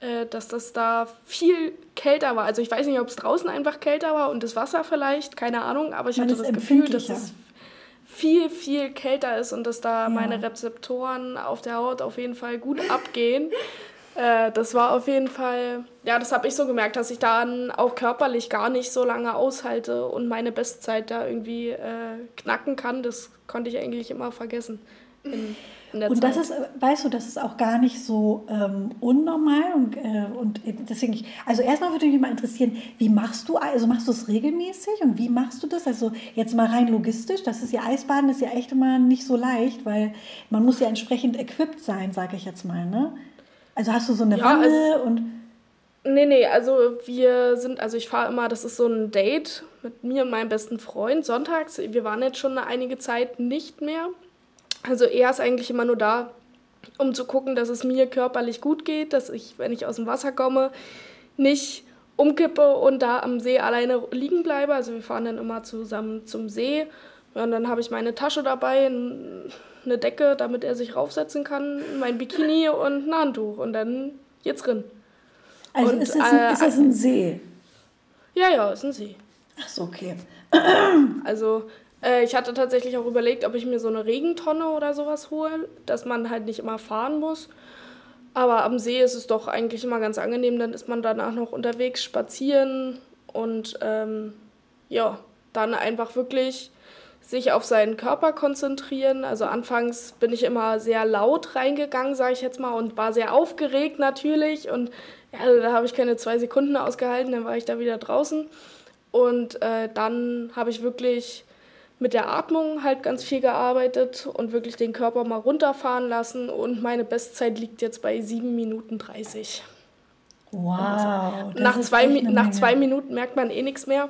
äh, dass das da viel kälter war. Also ich weiß nicht, ob es draußen einfach kälter war und das Wasser vielleicht, keine Ahnung, aber ich Man hatte das Gefühl, dass es viel, viel kälter ist und dass da ja. meine Rezeptoren auf der Haut auf jeden Fall gut abgehen. Äh, das war auf jeden Fall, ja, das habe ich so gemerkt, dass ich dann auch körperlich gar nicht so lange aushalte und meine Bestzeit da irgendwie äh, knacken kann. Das konnte ich eigentlich immer vergessen. In, und das ist, weißt du, das ist auch gar nicht so ähm, unnormal und, äh, und deswegen, ich, also erstmal würde mich mal interessieren, wie machst du, also machst du es regelmäßig und wie machst du das? Also jetzt mal rein logistisch, das ist ja Eisbaden, ist ja echt immer nicht so leicht, weil man muss ja entsprechend equipped sein, sage ich jetzt mal, ne? Also hast du so eine ja, Wanne also, und... Nee, nee, also wir sind, also ich fahre immer, das ist so ein Date mit mir und meinem besten Freund sonntags. Wir waren jetzt schon einige Zeit nicht mehr. Also er ist eigentlich immer nur da, um zu gucken, dass es mir körperlich gut geht, dass ich, wenn ich aus dem Wasser komme, nicht umkippe und da am See alleine liegen bleibe. Also wir fahren dann immer zusammen zum See. Und dann habe ich meine Tasche dabei, eine Decke, damit er sich raufsetzen kann, mein Bikini und ein Handtuch. Und dann geht's drin. Also und, ist, das ein, äh, ist das ein See? Ja, ja, ist ein See. Ach so, okay. Also äh, ich hatte tatsächlich auch überlegt, ob ich mir so eine Regentonne oder sowas hole, dass man halt nicht immer fahren muss. Aber am See ist es doch eigentlich immer ganz angenehm, dann ist man danach noch unterwegs spazieren und ähm, ja, dann einfach wirklich sich auf seinen Körper konzentrieren. Also anfangs bin ich immer sehr laut reingegangen, sage ich jetzt mal, und war sehr aufgeregt natürlich. Und ja, da habe ich keine zwei Sekunden ausgehalten, dann war ich da wieder draußen. Und äh, dann habe ich wirklich mit der Atmung halt ganz viel gearbeitet und wirklich den Körper mal runterfahren lassen. Und meine Bestzeit liegt jetzt bei 7 Minuten 30. Wow. Also, nach, zwei, nach zwei Minuten merkt man eh nichts mehr.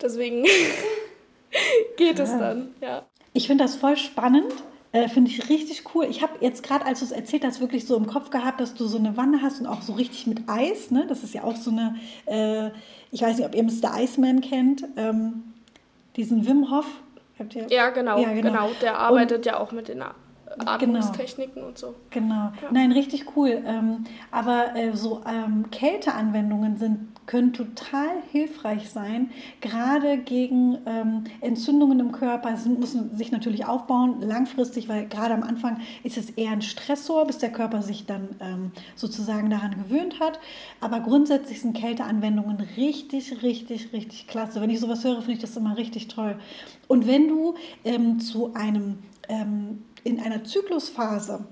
Deswegen geht es dann, ja. Ich finde das voll spannend, Äh, Finde ich richtig cool. Ich habe jetzt gerade, als du es erzählt hast, wirklich so im Kopf gehabt, dass du so eine Wanne hast und auch so richtig mit Eis. Ne? Das ist ja auch so eine, äh, ich weiß nicht, ob ihr Mr. Iceman kennt, ähm, diesen Wim Hof. Ja genau, ja, genau, genau. Der arbeitet und, ja auch mit den Atmungstechniken genau. und so. Genau. Ja. Nein, richtig cool. Ähm, aber äh, so ähm, Kälteanwendungen sind, können total hilfreich sein, gerade gegen ähm, Entzündungen im Körper. Sie müssen sich natürlich aufbauen, langfristig, weil gerade am Anfang ist es eher ein Stressor, bis der Körper sich dann ähm, sozusagen daran gewöhnt hat. Aber grundsätzlich sind Kälteanwendungen richtig, richtig, richtig klasse. Wenn ich sowas höre, finde ich das immer richtig toll. Und wenn du ähm, zu einem ähm, in einer Zyklusphase,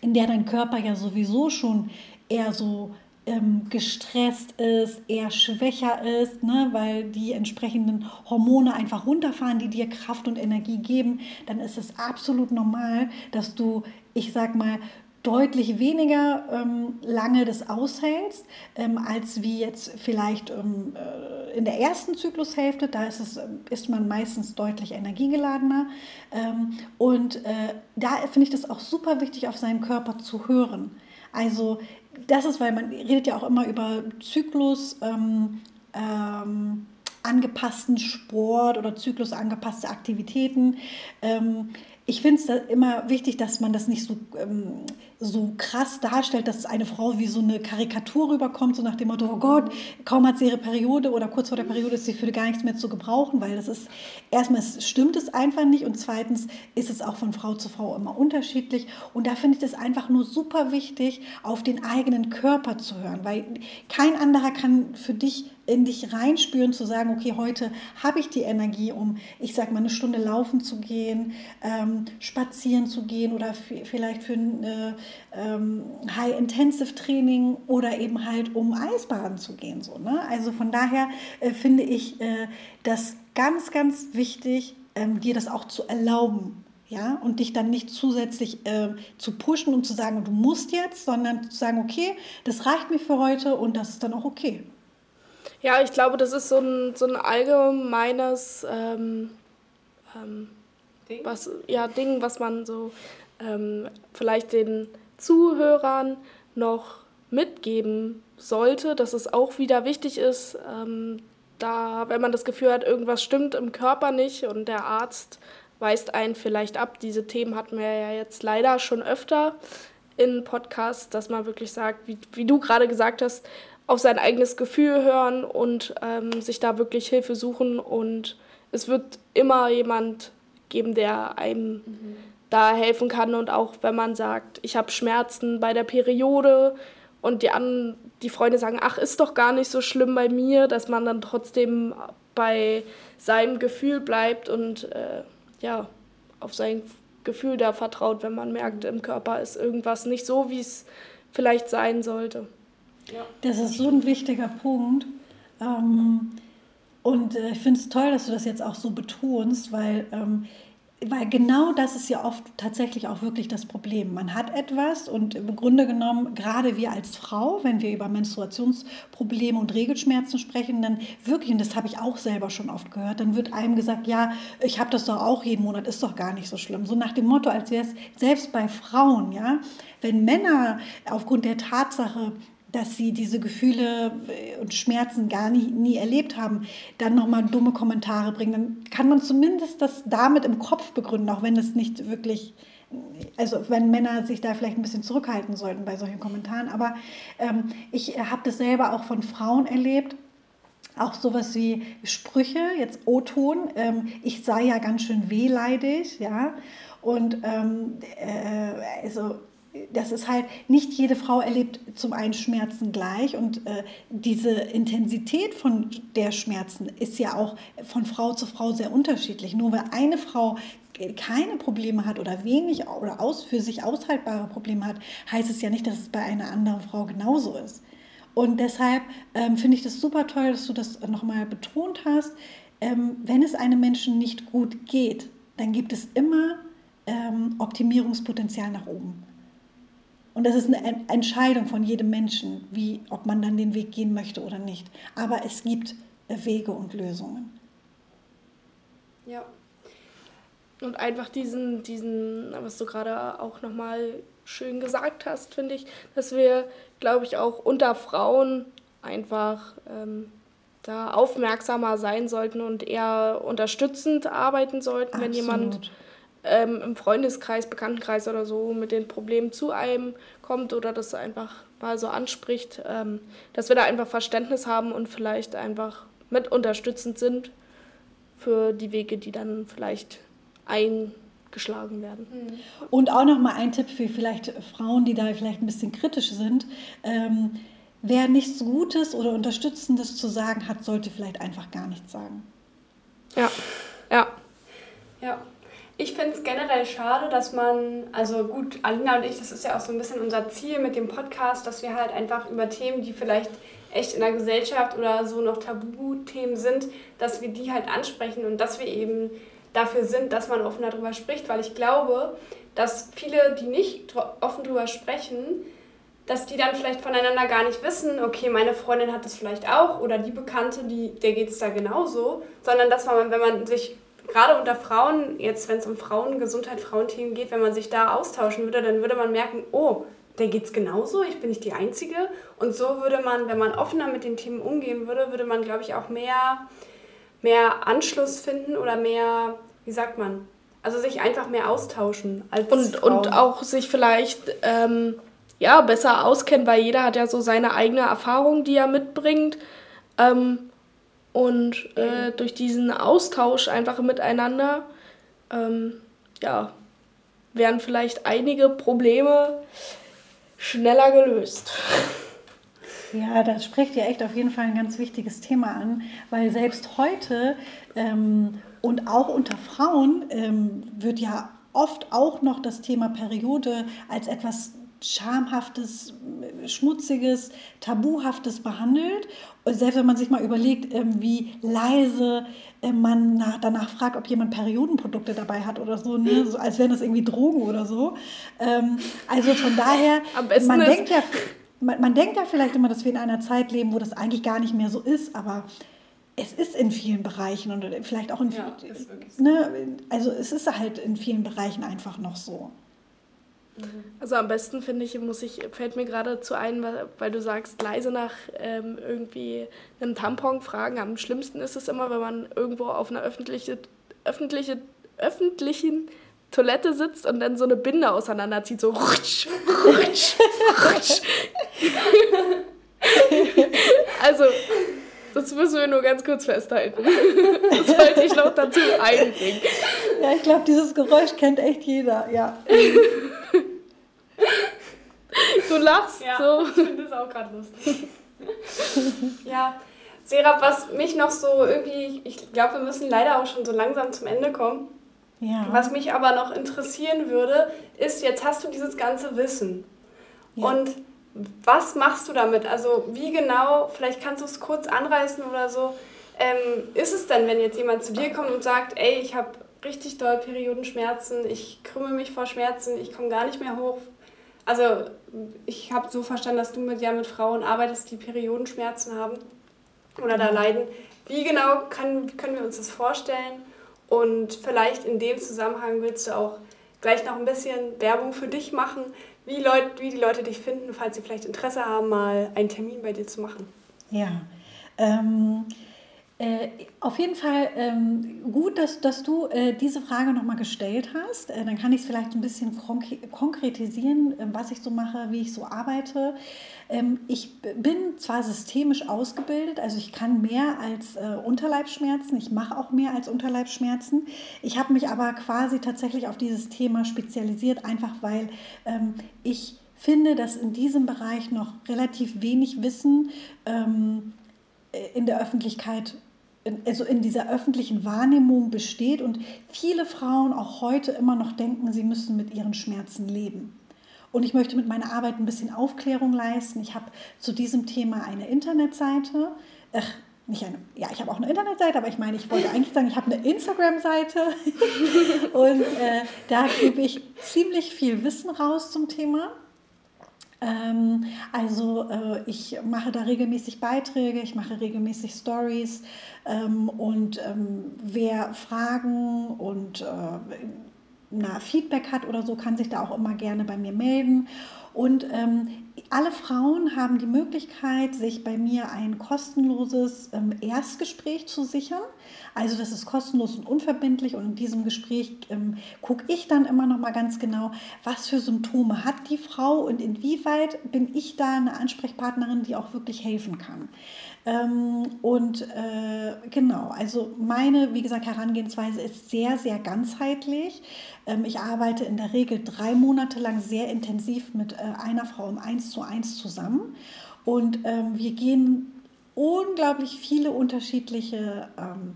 in der dein Körper ja sowieso schon eher so ähm, gestresst ist, eher schwächer ist, ne, weil die entsprechenden Hormone einfach runterfahren, die dir Kraft und Energie geben, dann ist es absolut normal, dass du, ich sag mal, deutlich weniger ähm, lange das aushältst, ähm, als wie jetzt vielleicht ähm, äh, in der ersten Zyklushälfte. Da ist, es, ist man meistens deutlich energiegeladener. Ähm, und äh, da finde ich das auch super wichtig, auf seinen Körper zu hören. Also das ist, weil man redet ja auch immer über Zyklus ähm, ähm, angepassten Sport oder zyklusangepasste Aktivitäten. Ähm, ich finde es immer wichtig, dass man das nicht so, ähm, so krass darstellt, dass eine Frau wie so eine Karikatur rüberkommt, so nach dem Motto, oh Gott, kaum hat sie ihre Periode oder kurz vor der Periode ist sie für gar nichts mehr zu gebrauchen, weil das ist, erstmal stimmt es einfach nicht und zweitens ist es auch von Frau zu Frau immer unterschiedlich. Und da finde ich das einfach nur super wichtig, auf den eigenen Körper zu hören, weil kein anderer kann für dich in dich reinspüren, zu sagen, okay, heute habe ich die Energie, um, ich sag mal, eine Stunde laufen zu gehen, ähm, spazieren zu gehen oder vielleicht für ein äh, ähm, High-Intensive-Training oder eben halt um Eisbaden zu gehen. So, ne? Also von daher äh, finde ich äh, das ganz, ganz wichtig, ähm, dir das auch zu erlauben. Ja, und dich dann nicht zusätzlich äh, zu pushen und zu sagen, du musst jetzt, sondern zu sagen, okay, das reicht mir für heute und das ist dann auch okay. Ja, ich glaube, das ist so ein, so ein allgemeines ähm, ähm, Ding? Was, ja, Ding, was man so ähm, vielleicht den Zuhörern noch mitgeben sollte, dass es auch wieder wichtig ist, ähm, da, wenn man das Gefühl hat, irgendwas stimmt im Körper nicht und der Arzt weist einen vielleicht ab. Diese Themen hatten wir ja jetzt leider schon öfter in Podcasts, dass man wirklich sagt, wie, wie du gerade gesagt hast, auf sein eigenes Gefühl hören und ähm, sich da wirklich Hilfe suchen. Und es wird immer jemand geben, der einem mhm. da helfen kann. Und auch wenn man sagt, ich habe Schmerzen bei der Periode und die, an, die Freunde sagen, ach, ist doch gar nicht so schlimm bei mir, dass man dann trotzdem bei seinem Gefühl bleibt und äh, ja, auf sein Gefühl da vertraut, wenn man merkt, im Körper ist irgendwas nicht so, wie es vielleicht sein sollte. Das ist so ein wichtiger Punkt. Ähm, und äh, ich finde es toll, dass du das jetzt auch so betonst, weil, ähm, weil genau das ist ja oft tatsächlich auch wirklich das Problem. Man hat etwas und im Grunde genommen, gerade wir als Frau, wenn wir über Menstruationsprobleme und Regelschmerzen sprechen, dann wirklich, und das habe ich auch selber schon oft gehört, dann wird einem gesagt, ja, ich habe das doch auch jeden Monat, ist doch gar nicht so schlimm. So nach dem Motto, als wäre es selbst bei Frauen, ja, wenn Männer aufgrund der Tatsache, dass sie diese Gefühle äh, und Schmerzen gar nie, nie erlebt haben, dann nochmal dumme Kommentare bringen, dann kann man zumindest das damit im Kopf begründen, auch wenn es nicht wirklich, also wenn Männer sich da vielleicht ein bisschen zurückhalten sollten bei solchen Kommentaren. Aber ähm, ich habe das selber auch von Frauen erlebt, auch sowas wie Sprüche, jetzt O-Ton, ähm, ich sei ja ganz schön wehleidig, ja. Und ähm, äh, also das ist halt, nicht jede Frau erlebt zum einen Schmerzen gleich und äh, diese Intensität von der Schmerzen ist ja auch von Frau zu Frau sehr unterschiedlich. Nur weil eine Frau keine Probleme hat oder wenig oder aus, für sich aushaltbare Probleme hat, heißt es ja nicht, dass es bei einer anderen Frau genauso ist. Und deshalb ähm, finde ich das super toll, dass du das nochmal betont hast. Ähm, wenn es einem Menschen nicht gut geht, dann gibt es immer ähm, Optimierungspotenzial nach oben. Und das ist eine Entscheidung von jedem Menschen, wie, ob man dann den Weg gehen möchte oder nicht. Aber es gibt Wege und Lösungen. Ja. Und einfach diesen, diesen, was du gerade auch nochmal schön gesagt hast, finde ich, dass wir, glaube ich, auch unter Frauen einfach ähm, da aufmerksamer sein sollten und eher unterstützend arbeiten sollten, Absolut. wenn jemand ähm, im Freundeskreis, Bekanntenkreis oder so mit den Problemen zu einem kommt oder das einfach mal so anspricht, ähm, dass wir da einfach Verständnis haben und vielleicht einfach mit unterstützend sind für die Wege, die dann vielleicht eingeschlagen werden. Mhm. Und auch noch mal ein Tipp für vielleicht Frauen, die da vielleicht ein bisschen kritisch sind. Ähm, wer nichts Gutes oder Unterstützendes zu sagen hat, sollte vielleicht einfach gar nichts sagen. Ja, ja. Ja. Ich finde es generell schade, dass man, also gut, Alina und ich, das ist ja auch so ein bisschen unser Ziel mit dem Podcast, dass wir halt einfach über Themen, die vielleicht echt in der Gesellschaft oder so noch Tabuthemen sind, dass wir die halt ansprechen und dass wir eben dafür sind, dass man offen darüber spricht, weil ich glaube, dass viele, die nicht offen darüber sprechen, dass die dann vielleicht voneinander gar nicht wissen, okay, meine Freundin hat das vielleicht auch oder die Bekannte, die, der geht es da genauso, sondern dass man, wenn man sich gerade unter Frauen, jetzt wenn es um Frauengesundheit, Frauenthemen geht, wenn man sich da austauschen würde, dann würde man merken, oh, der geht es genauso, ich bin nicht die Einzige. Und so würde man, wenn man offener mit den Themen umgehen würde, würde man, glaube ich, auch mehr, mehr Anschluss finden oder mehr, wie sagt man, also sich einfach mehr austauschen als und, und auch sich vielleicht ähm, ja, besser auskennen, weil jeder hat ja so seine eigene Erfahrung, die er mitbringt. Ähm, und äh, durch diesen Austausch einfach miteinander, ähm, ja, werden vielleicht einige Probleme schneller gelöst. Ja, das spricht ja echt auf jeden Fall ein ganz wichtiges Thema an, weil selbst heute ähm, und auch unter Frauen ähm, wird ja oft auch noch das Thema Periode als etwas Schamhaftes, Schmutziges, Tabuhaftes behandelt. Und selbst wenn man sich mal überlegt, ähm, wie leise äh, man danach fragt, ob jemand Periodenprodukte dabei hat oder so, ne? so als wären das irgendwie Drogen oder so. Ähm, also von daher, man denkt, ja, man, man denkt ja vielleicht immer, dass wir in einer Zeit leben, wo das eigentlich gar nicht mehr so ist, aber es ist in vielen Bereichen und vielleicht auch in ja, ne, also es ist halt in vielen Bereichen einfach noch so. Also am besten finde ich, muss ich, fällt mir gerade zu ein, weil du sagst, leise nach ähm, irgendwie einem Tampon fragen. Am schlimmsten ist es immer, wenn man irgendwo auf einer öffentliche, öffentliche, öffentlichen Toilette sitzt und dann so eine Binde auseinanderzieht, so rutsch, rutsch, rutsch. also, das müssen wir nur ganz kurz festhalten. Das wollte ich noch dazu einbringen. Ja, ich glaube, dieses Geräusch kennt echt jeder, ja. Du lachst ja, so. Ich finde das auch gerade lustig. ja, Serap, was mich noch so irgendwie, ich glaube, wir müssen leider auch schon so langsam zum Ende kommen. Ja. Was mich aber noch interessieren würde, ist, jetzt hast du dieses ganze Wissen. Ja. Und was machst du damit? Also wie genau, vielleicht kannst du es kurz anreißen oder so, ähm, ist es denn, wenn jetzt jemand zu dir kommt und sagt, ey, ich habe richtig doll Periodenschmerzen, ich krümme mich vor Schmerzen, ich komme gar nicht mehr hoch, also ich habe so verstanden, dass du mit, ja, mit Frauen arbeitest, die Periodenschmerzen haben oder da leiden. Wie genau kann, können wir uns das vorstellen? Und vielleicht in dem Zusammenhang willst du auch gleich noch ein bisschen Werbung für dich machen, wie, Leut, wie die Leute dich finden, falls sie vielleicht Interesse haben, mal einen Termin bei dir zu machen. Ja, ähm, äh, auf jeden Fall ähm, gut, dass, dass du äh, diese Frage nochmal gestellt hast. Äh, dann kann ich es vielleicht ein bisschen konkretisieren, ähm, was ich so mache, wie ich so arbeite. Ähm, ich bin zwar systemisch ausgebildet, also ich kann mehr als äh, Unterleibsschmerzen, ich mache auch mehr als Unterleibsschmerzen. Ich habe mich aber quasi tatsächlich auf dieses Thema spezialisiert, einfach weil ähm, ich finde, dass in diesem Bereich noch relativ wenig Wissen ähm, in der Öffentlichkeit also in dieser öffentlichen Wahrnehmung besteht und viele Frauen auch heute immer noch denken, sie müssen mit ihren Schmerzen leben. Und ich möchte mit meiner Arbeit ein bisschen Aufklärung leisten. Ich habe zu diesem Thema eine Internetseite. Ach, nicht eine, ja, ich habe auch eine Internetseite, aber ich meine, ich wollte eigentlich sagen, ich habe eine Instagram-Seite und äh, da gebe ich ziemlich viel Wissen raus zum Thema. Ähm, also äh, ich mache da regelmäßig Beiträge, ich mache regelmäßig Stories ähm, und ähm, wer Fragen und äh, na, Feedback hat oder so, kann sich da auch immer gerne bei mir melden. Und ähm, alle Frauen haben die Möglichkeit, sich bei mir ein kostenloses ähm, Erstgespräch zu sichern. Also das ist kostenlos und unverbindlich und in diesem Gespräch ähm, gucke ich dann immer noch mal ganz genau, was für Symptome hat die Frau und inwieweit bin ich da eine Ansprechpartnerin, die auch wirklich helfen kann. Ähm, und äh, genau, also meine, wie gesagt, Herangehensweise ist sehr, sehr ganzheitlich. Ähm, ich arbeite in der Regel drei Monate lang sehr intensiv mit äh, einer Frau im Eins zu eins zusammen. Und ähm, wir gehen unglaublich viele unterschiedliche ähm,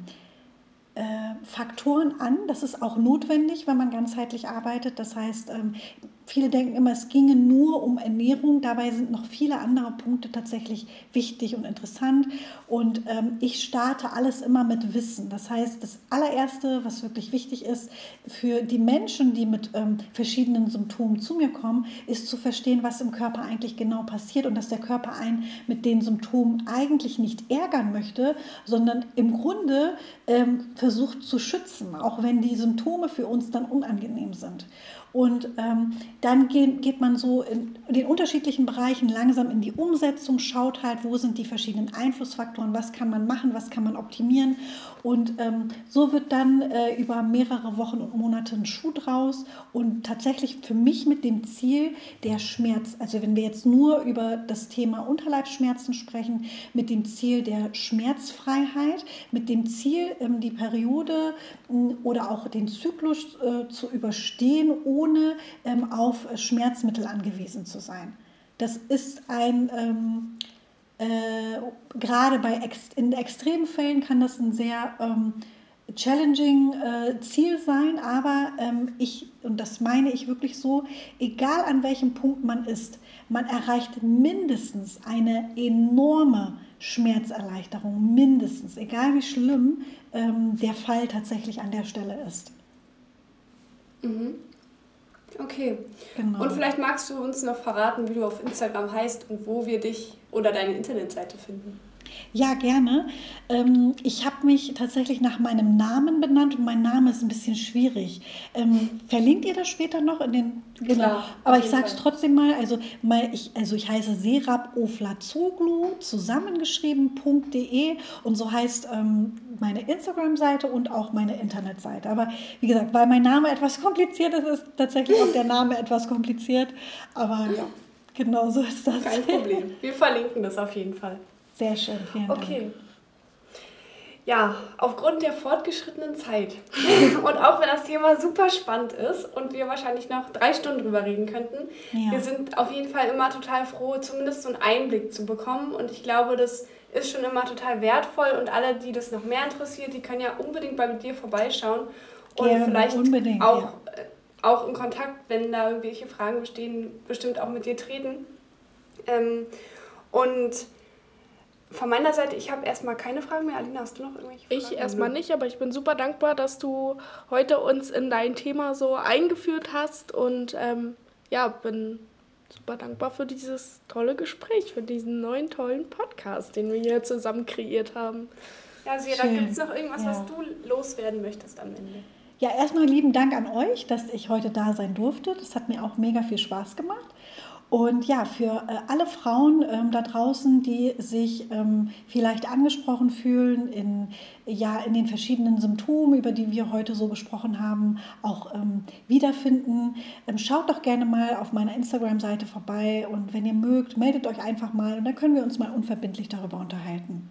äh, Faktoren an. Das ist auch notwendig, wenn man ganzheitlich arbeitet. Das heißt, ähm, Viele denken immer, es ginge nur um Ernährung. Dabei sind noch viele andere Punkte tatsächlich wichtig und interessant. Und ähm, ich starte alles immer mit Wissen. Das heißt, das allererste, was wirklich wichtig ist für die Menschen, die mit ähm, verschiedenen Symptomen zu mir kommen, ist zu verstehen, was im Körper eigentlich genau passiert und dass der Körper einen mit den Symptomen eigentlich nicht ärgern möchte, sondern im Grunde ähm, versucht zu schützen, auch wenn die Symptome für uns dann unangenehm sind. Und ähm, dann geht, geht man so in den unterschiedlichen Bereichen langsam in die Umsetzung, schaut halt, wo sind die verschiedenen Einflussfaktoren, was kann man machen, was kann man optimieren. Und ähm, so wird dann äh, über mehrere Wochen und Monate ein Schuh draus und tatsächlich für mich mit dem Ziel der Schmerz, also wenn wir jetzt nur über das Thema Unterleibsschmerzen sprechen, mit dem Ziel der Schmerzfreiheit, mit dem Ziel, ähm, die Periode oder auch den Zyklus äh, zu überstehen, ähm, auf Schmerzmittel angewiesen zu sein. Das ist ein, ähm, äh, gerade bei ex in extremen Fällen kann das ein sehr ähm, challenging äh, Ziel sein, aber ähm, ich, und das meine ich wirklich so, egal an welchem Punkt man ist, man erreicht mindestens eine enorme Schmerzerleichterung, mindestens, egal wie schlimm ähm, der Fall tatsächlich an der Stelle ist. Mhm. Okay. Genau. Und vielleicht magst du uns noch verraten, wie du auf Instagram heißt und wo wir dich oder deine Internetseite finden. Ja, gerne. Ähm, ich habe mich tatsächlich nach meinem Namen benannt und mein Name ist ein bisschen schwierig. Ähm, verlinkt ihr das später noch in den. Genau. Klar, Aber ich sage es trotzdem mal. Also, mal ich, also ich heiße Serap Oflazoglu, zusammengeschrieben.de und so heißt ähm, meine Instagram-Seite und auch meine Internetseite. Aber wie gesagt, weil mein Name etwas kompliziert ist, ist tatsächlich auch der Name etwas kompliziert. Aber ja, genau so ist das. Kein Problem. Wir verlinken das auf jeden Fall. Sehr schön, vielen Dank. Okay. Ja, aufgrund der fortgeschrittenen Zeit und auch wenn das Thema super spannend ist und wir wahrscheinlich noch drei Stunden drüber reden könnten, ja. wir sind auf jeden Fall immer total froh, zumindest so einen Einblick zu bekommen. Und ich glaube, das ist schon immer total wertvoll und alle, die das noch mehr interessiert, die können ja unbedingt bei dir vorbeischauen und ja, vielleicht auch, ja. Äh, auch in Kontakt, wenn da irgendwelche Fragen bestehen, bestimmt auch mit dir treten. Ähm, und von meiner Seite, ich habe erstmal keine Fragen mehr. Alina, hast du noch irgendwelche Fragen? Ich erstmal nicht, aber ich bin super dankbar, dass du heute uns in dein Thema so eingeführt hast und ähm, ja, bin super dankbar für dieses tolle Gespräch, für diesen neuen tollen Podcast, den wir hier zusammen kreiert haben. Ja, Sira, gibt es noch irgendwas, ja. was du loswerden möchtest am Ende? Ja, erstmal lieben Dank an euch, dass ich heute da sein durfte. Das hat mir auch mega viel Spaß gemacht. Und ja, für äh, alle Frauen ähm, da draußen, die sich ähm, vielleicht angesprochen fühlen in, ja, in den verschiedenen Symptomen, über die wir heute so gesprochen haben, auch ähm, wiederfinden, ähm, schaut doch gerne mal auf meiner Instagram-Seite vorbei und wenn ihr mögt, meldet euch einfach mal und dann können wir uns mal unverbindlich darüber unterhalten.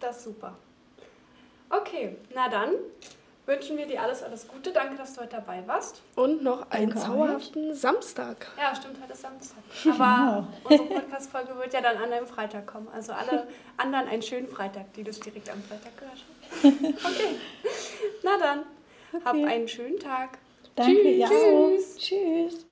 Das ist super. Okay, na dann wünschen wir dir alles, alles Gute. Danke, dass du heute dabei warst. Und noch einen zauberhaften Samstag. Ja, stimmt, heute ist Samstag. Aber unsere Podcast-Folge wird ja dann an einem Freitag kommen. Also alle anderen einen schönen Freitag, die das direkt am Freitag gehört haben. Okay, na dann. Okay. Hab einen schönen Tag. Danke, Tschüss. Ja. Tschüss. Tschüss.